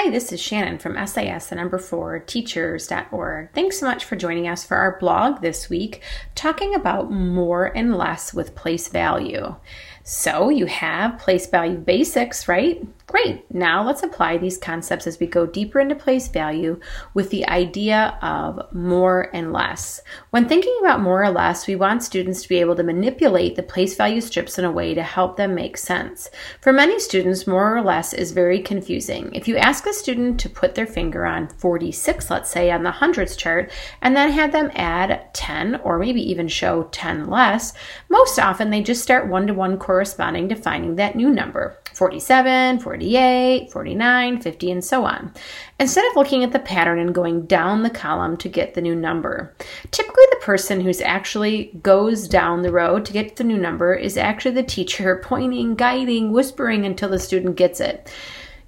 Hi, this is Shannon from SIS, the number four teachers.org. Thanks so much for joining us for our blog this week, talking about more and less with place value. So you have place value basics, right? Great. Now let's apply these concepts as we go deeper into place value with the idea of more and less. When thinking about more or less, we want students to be able to manipulate the place value strips in a way to help them make sense. For many students, more or less is very confusing. If you ask a student to put their finger on 46, let's say, on the hundreds chart, and then have them add 10 or maybe even show 10 less, most often they just start one to one corresponding to finding that new number 47, 48, 49, 50, and so on. Instead of looking at the pattern and going down the column to get the new number. Typically, the person who's actually goes down the road to get the new number is actually the teacher pointing, guiding, whispering until the student gets it.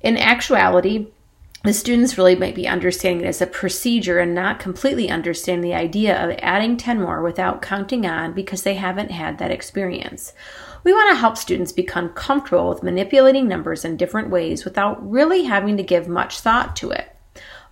In actuality, the students really might be understanding it as a procedure and not completely understand the idea of adding 10 more without counting on because they haven't had that experience. We want to help students become comfortable with manipulating numbers in different ways without really having to give much thought to it.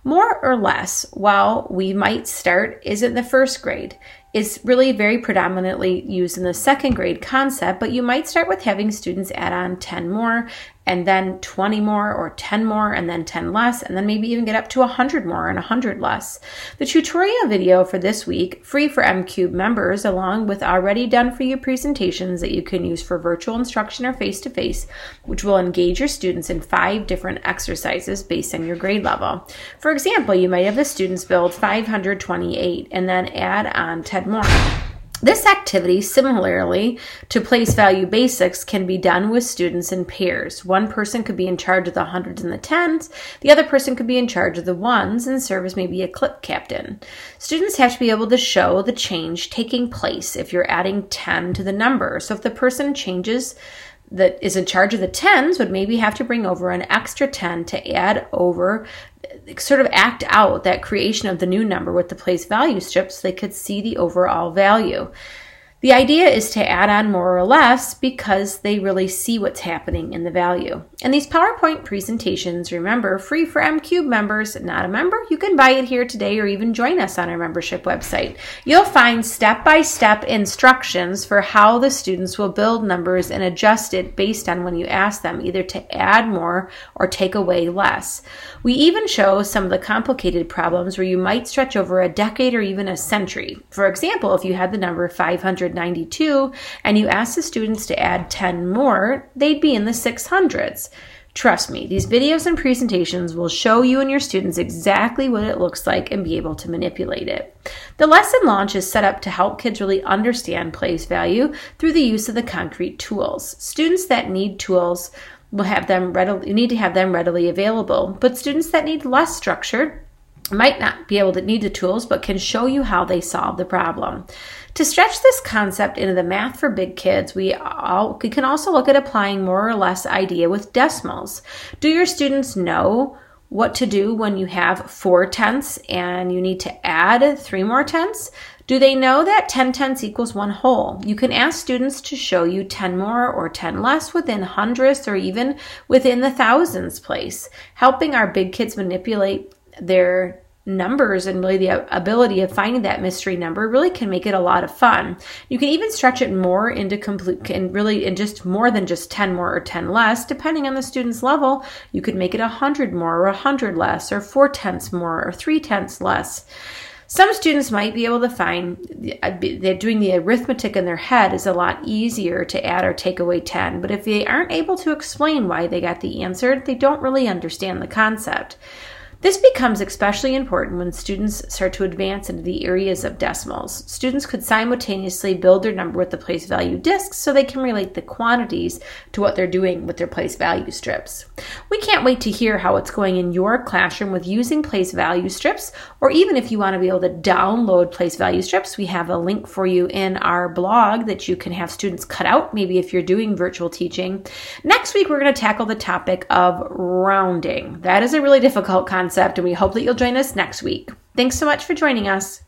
More or less, while we might start is in the first grade, is really very predominantly used in the second grade concept, but you might start with having students add on 10 more and then 20 more or 10 more and then 10 less and then maybe even get up to 100 more and 100 less. The tutorial video for this week, free for MCube members, along with already done for you presentations that you can use for virtual instruction or face to face, which will engage your students in five different exercises based on your grade level. For example, you might have the students build 528 and then add on 10 more. This activity, similarly to place value basics, can be done with students in pairs. One person could be in charge of the hundreds and the tens, the other person could be in charge of the ones and serve as maybe a clip captain. Students have to be able to show the change taking place if you're adding 10 to the number. So if the person changes that is in charge of the tens would maybe have to bring over an extra 10 to add over sort of act out that creation of the new number with the place value strip so they could see the overall value. The idea is to add on more or less because they really see what's happening in the value. And these PowerPoint presentations, remember, free for MCube members. Not a member? You can buy it here today or even join us on our membership website. You'll find step by step instructions for how the students will build numbers and adjust it based on when you ask them either to add more or take away less. We even show some of the complicated problems where you might stretch over a decade or even a century. For example, if you had the number 500 192 and you ask the students to add 10 more, they'd be in the 600s. Trust me, these videos and presentations will show you and your students exactly what it looks like and be able to manipulate it. The lesson launch is set up to help kids really understand place value through the use of the concrete tools. Students that need tools will have them readily, you need to have them readily available, but students that need less structure might not be able to need the tools, but can show you how they solve the problem. To stretch this concept into the math for big kids, we, all, we can also look at applying more or less idea with decimals. Do your students know what to do when you have four tenths and you need to add three more tenths? Do they know that 10 tenths equals one whole? You can ask students to show you 10 more or 10 less within hundredths or even within the thousands place, helping our big kids manipulate their numbers and really the ability of finding that mystery number really can make it a lot of fun. You can even stretch it more into complete and really in just more than just 10 more or 10 less, depending on the student's level. You could make it 100 more or 100 less or 4 tenths more or 3 tenths less. Some students might be able to find uh, that doing the arithmetic in their head is a lot easier to add or take away 10, but if they aren't able to explain why they got the answer, they don't really understand the concept. This becomes especially important when students start to advance into the areas of decimals. Students could simultaneously build their number with the place value discs so they can relate the quantities to what they're doing with their place value strips. We can't wait to hear how it's going in your classroom with using place value strips, or even if you want to be able to download place value strips, we have a link for you in our blog that you can have students cut out, maybe if you're doing virtual teaching. Next week, we're going to tackle the topic of rounding. That is a really difficult concept concept, and we hope that you'll join us next week. Thanks so much for joining us.